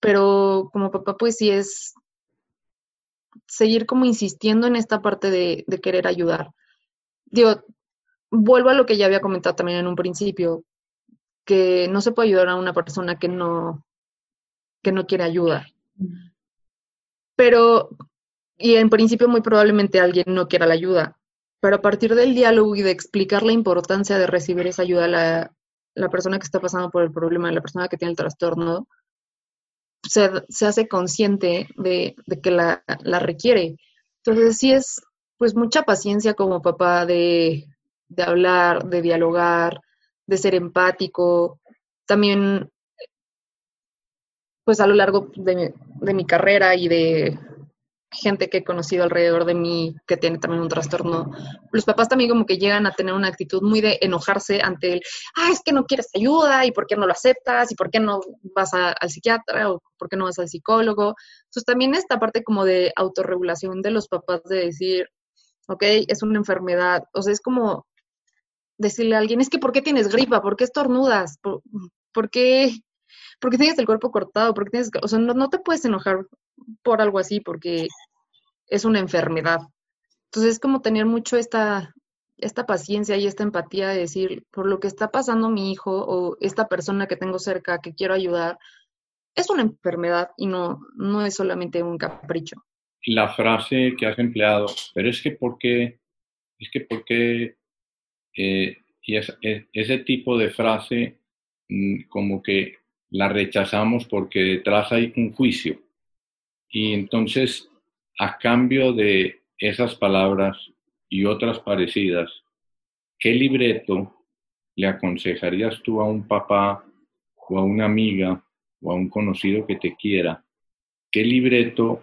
pero como papá pues sí es seguir como insistiendo en esta parte de, de querer ayudar. Digo, vuelvo a lo que ya había comentado también en un principio, que no se puede ayudar a una persona que no, que no quiere ayuda. Pero, y en principio muy probablemente alguien no quiera la ayuda, pero a partir del diálogo y de explicar la importancia de recibir esa ayuda la, la persona que está pasando por el problema, la persona que tiene el trastorno, se, se hace consciente de, de que la, la, requiere. Entonces sí es pues mucha paciencia como papá de, de hablar, de dialogar, de ser empático. También, pues a lo largo de, mi carrera y de gente que he conocido alrededor de mí que tiene también un trastorno, los papás también como que llegan a tener una actitud muy de enojarse ante el, ah, es que no quieres ayuda y por qué no lo aceptas y por qué no vas al psiquiatra o por qué no vas al psicólogo. Entonces también esta parte como de autorregulación de los papás de decir, ok, es una enfermedad, o sea, es como decirle a alguien, es que ¿por qué tienes gripa? ¿Por qué estornudas? ¿Por, por qué, por tienes el cuerpo cortado? ¿Por qué tienes, o sea, no, no te puedes enojar por algo así porque es una enfermedad. Entonces es como tener mucho esta, esta paciencia y esta empatía de decir, por lo que está pasando mi hijo o esta persona que tengo cerca que quiero ayudar, es una enfermedad y no, no es solamente un capricho.
La frase que has empleado, pero es que ¿por qué? Es que ¿por qué? Eh, y es, es, ese tipo de frase mm, como que la rechazamos porque detrás hay un juicio. Y entonces, a cambio de esas palabras y otras parecidas, ¿qué libreto le aconsejarías tú a un papá o a una amiga o a un conocido que te quiera? ¿Qué libreto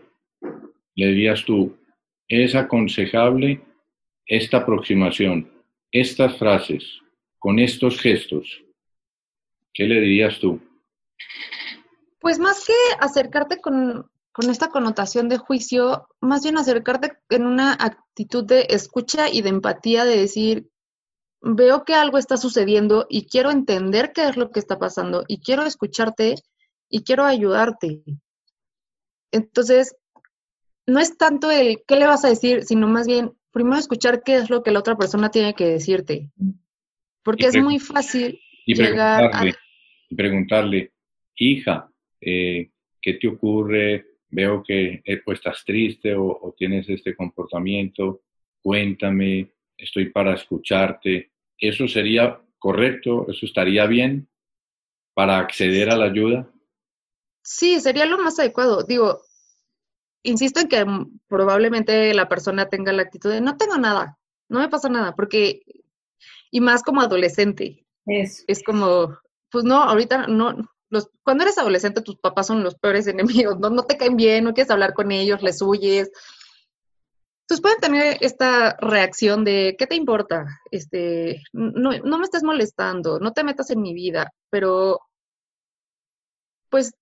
le dirías tú? Es aconsejable esta aproximación, estas frases, con estos gestos. ¿Qué le dirías tú?
Pues más que acercarte con, con esta connotación de juicio, más bien acercarte en una actitud de escucha y de empatía, de decir, veo que algo está sucediendo y quiero entender qué es lo que está pasando y quiero escucharte y quiero ayudarte. Entonces, no es tanto el qué le vas a decir, sino más bien primero escuchar qué es lo que la otra persona tiene que decirte. Porque es muy fácil llegar a...
Y preguntarle, hija, eh, ¿qué te ocurre? veo que eh, pues, estás triste o, o, tienes este comportamiento, cuéntame, estoy para escucharte. ¿Eso sería correcto? ¿Eso estaría bien para acceder a la ayuda?
Sí, sería lo más adecuado. Digo, insisto en que probablemente la persona tenga la actitud de no tengo nada, no me pasa nada, porque, y más como adolescente, es, es como, pues no, ahorita no, cuando eres adolescente, tus papás son los peores <laughs> enemigos, ¿no? No te caen bien, no quieres hablar con ellos, les huyes. Entonces pueden tener esta reacción de, ¿qué te importa? Este, no, no me estés molestando, no te metas en mi vida, pero pues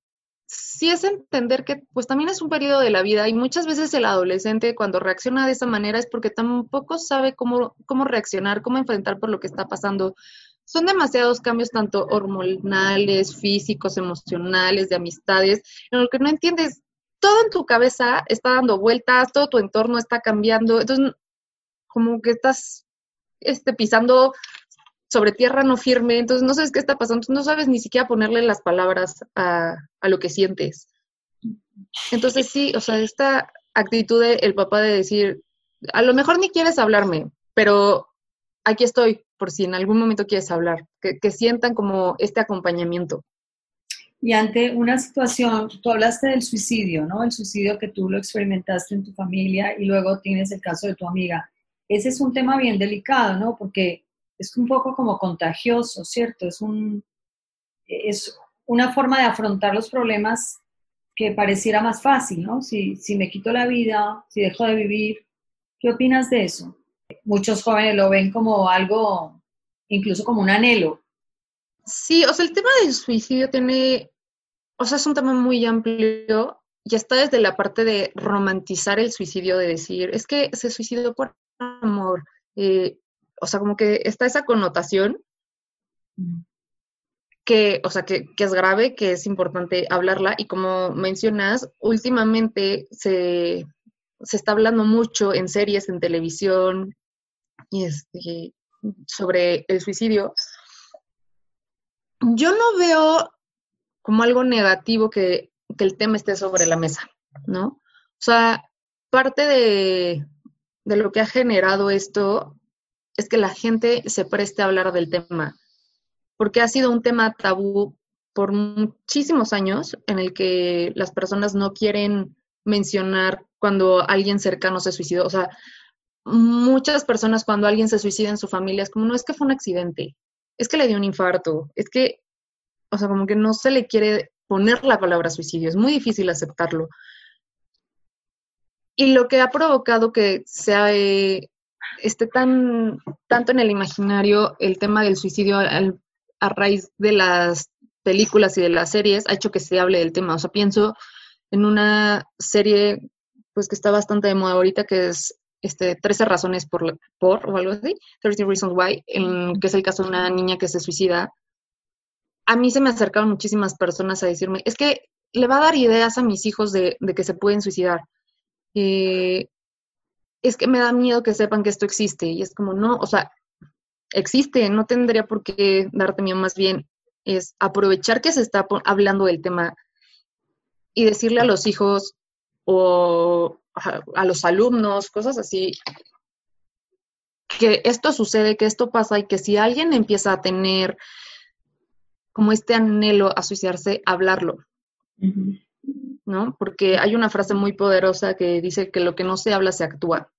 sí es entender que pues también es un periodo de la vida y muchas veces el adolescente cuando reacciona de esa manera es porque tampoco sabe cómo, cómo reaccionar, cómo enfrentar por lo que está pasando. Son demasiados cambios tanto hormonales, físicos, emocionales, de amistades, en lo que no entiendes, todo en tu cabeza está dando vueltas, todo tu entorno está cambiando, entonces como que estás este, pisando sobre tierra no firme, entonces no sabes qué está pasando, no sabes ni siquiera ponerle las palabras a, a lo que sientes. Entonces sí, o sea, esta actitud del papá de decir, a lo mejor ni quieres hablarme, pero aquí estoy, por si en algún momento quieres hablar, que, sientan como este acompañamiento.
Y ante una situación, tú hablaste del suicidio, ¿no? El suicidio que tú lo experimentaste en tu familia y luego tienes el caso de tu amiga. Ese es un tema bien delicado, ¿no? Porque es un poco como contagioso, ¿cierto? Es, un, es una forma de afrontar los problemas que pareciera más fácil, ¿no? Si, si me quito la vida, si dejo de vivir, ¿Qué opinas de eso? Muchos jóvenes lo ven como algo, incluso como un anhelo.
Sí, o sea, el tema del suicidio tiene, o sea, es un tema muy amplio y está desde la parte de romantizar el suicidio, de decir, es que se suicidó por amor. Eh, o sea, como que está esa connotación que, o sea, que, que, es grave, que es importante hablarla y como mencionas, últimamente se, se está hablando mucho en series, en televisión, y este, sobre el suicidio. Yo no veo como algo negativo que, que el tema esté sobre la mesa, ¿no? O sea, parte de, de lo que ha generado esto es que la gente se preste a hablar del tema, porque ha sido un tema tabú por muchísimos años en el que las personas no quieren mencionar cuando alguien cercano se suicidó. O sea, muchas personas cuando alguien se suicida en su familia es como, no es que fue un accidente, es que le dio un infarto, es que, o sea, como que no se le quiere poner la palabra suicidio, es muy difícil aceptarlo. Y lo que ha provocado que sea eh, esté tan tanto en el imaginario el tema del suicidio a raíz de las películas y de las series ha hecho que se hable del tema. O sea, pienso en una serie pues que está bastante de moda ahorita, que es este, 13 razones por, por o algo así, 13 Reasons Why, en, que es el caso de una niña que se suicida. A mí se me acercaron muchísimas personas a decirme, es que le va a dar ideas a mis hijos de, de que se pueden suicidar. Eh, es que me da miedo que sepan que esto existe. Y es como, no, o sea, existe, no tendría por qué darte miedo, más bien es aprovechar que se está hablando del tema y decirle a los hijos o a, los alumnos, cosas así, que esto sucede, que esto pasa y que si alguien empieza a tener como este anhelo a suicidarse, hablarlo. ¿No? Porque hay una frase muy poderosa que dice que lo que no se habla se actúa.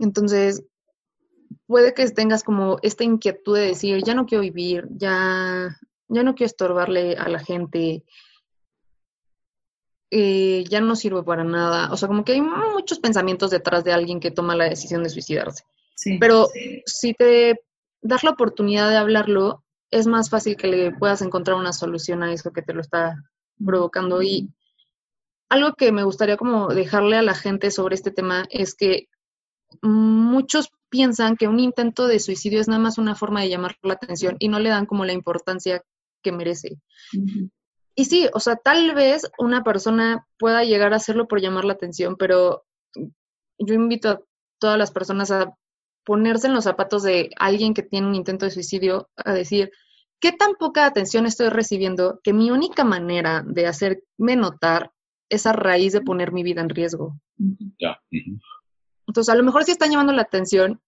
Entonces, puede que tengas como esta inquietud de decir, ya no quiero vivir, ya, ya no quiero estorbarle a la gente, eh, ya no sirve para nada. O sea, como que hay muchos pensamientos detrás de alguien que toma la decisión de suicidarse. Pero si te das la oportunidad de hablarlo, es más fácil que le puedas encontrar una solución a eso que te lo está provocando. Y algo que me gustaría como dejarle a la gente sobre este tema es que muchos piensan que un intento de suicidio es nada más una forma de llamar la atención y no le dan como la importancia que merece. Y sí, o sea, tal vez una persona pueda llegar a hacerlo por llamar la atención, pero yo invito a todas las personas a ponerse en los zapatos de alguien que tiene un intento de suicidio, a decir, ¿qué tan poca atención estoy recibiendo que mi única manera de hacerme notar es a raíz de poner mi vida en riesgo? Ya. Entonces, a lo mejor sí están llamando la atención,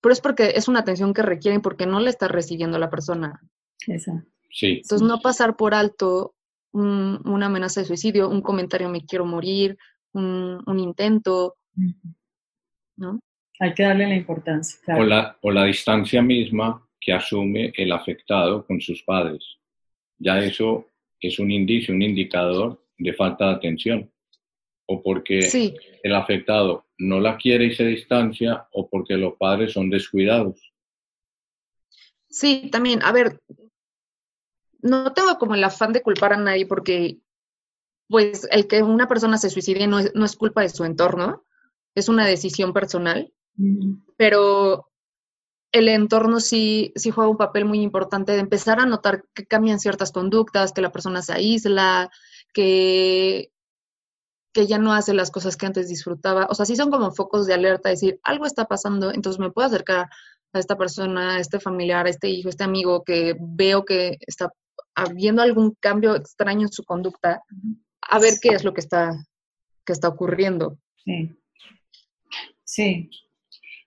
pero es porque es una atención que requieren porque no la está recibiendo la persona.
Exacto.
Sí.
Entonces, no pasar por alto una amenaza de suicidio, un comentario me quiero morir, un, intento, ¿no?
Hay que darle la importancia.
O, la, o la distancia misma que asume el afectado con sus padres. Ya eso es un indicio, un indicador de falta de atención. O porque el afectado no la quiere y se distancia, o porque los padres son descuidados.
Sí, también. A ver, no tengo como el afán de culpar a nadie porque, pues, el que una persona se suicide no es, no es culpa de su entorno, es una decisión personal, pero el entorno sí, sí juega un papel muy importante de empezar a notar que cambian ciertas conductas, que la persona se aísla, que, que ya no hace las cosas que antes disfrutaba. O sea, sí son como focos de alerta, decir, algo está pasando, entonces me puedo acercar a esta persona, a este familiar, a este hijo, a este amigo que veo que está habiendo algún cambio extraño en su conducta, a ver qué es lo que está, que está ocurriendo.
Sí. Sí.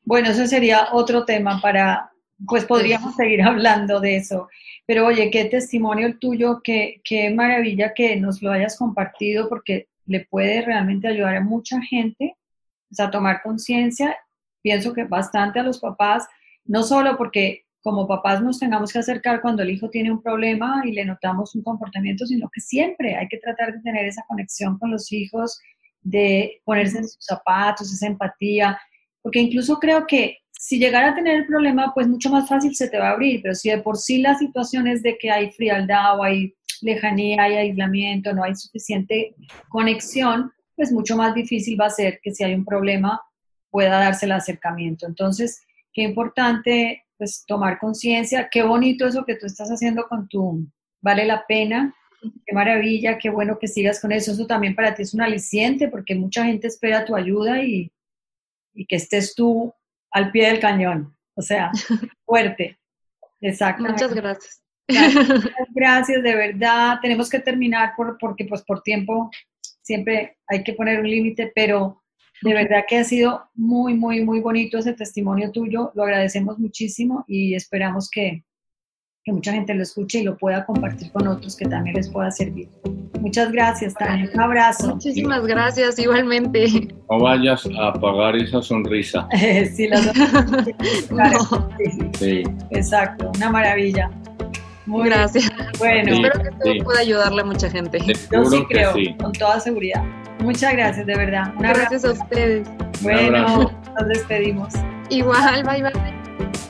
Bueno, eso sería otro tema para, pues podríamos seguir hablando de eso. Pero oye, qué testimonio el tuyo, qué, qué maravilla que nos lo hayas compartido porque le puede realmente ayudar a mucha gente a tomar conciencia. Pienso que bastante a los papás, no solo porque como papás nos tengamos que acercar cuando el hijo tiene un problema y le notamos un comportamiento, sino que siempre hay que tratar de tener esa conexión con los hijos de ponerse en sus zapatos, esa empatía, porque incluso creo que si llegara a tener el problema, pues mucho más fácil se te va a abrir, pero si de por sí la situación es de que hay frialdad o hay lejanía, hay aislamiento, no hay suficiente conexión, pues mucho más difícil va a ser que si hay un problema pueda darse el acercamiento. Entonces, qué importante pues tomar conciencia, qué bonito eso que tú estás haciendo con tu, vale la pena, qué maravilla, qué bueno que sigas con eso, eso también para ti es un aliciente porque mucha gente espera tu ayuda y, y que estés tú al pie del cañón, o sea, <laughs> fuerte. Exacto.
Muchas gracias.
gracias. de verdad. Tenemos que terminar por, porque pues por tiempo siempre hay que poner un límite, pero de verdad que ha sido muy, muy, muy bonito ese testimonio tuyo. Lo agradecemos muchísimo y esperamos que, que mucha gente lo escuche y lo pueda compartir con otros que también les pueda servir. Muchas gracias, Tania. Un abrazo.
Muchísimas gracias, igualmente.
No vayas a apagar esa sonrisa. <laughs>
sí, la sonrisa. <laughs> sí, Exacto, una maravilla.
Muy gracias. Bueno, espero que esto pueda ayudarle a mucha gente.
Yo sí creo, con toda seguridad. Muchas gracias, de verdad.
gracias a ustedes.
Bueno, nos despedimos.
Igual, bye bye.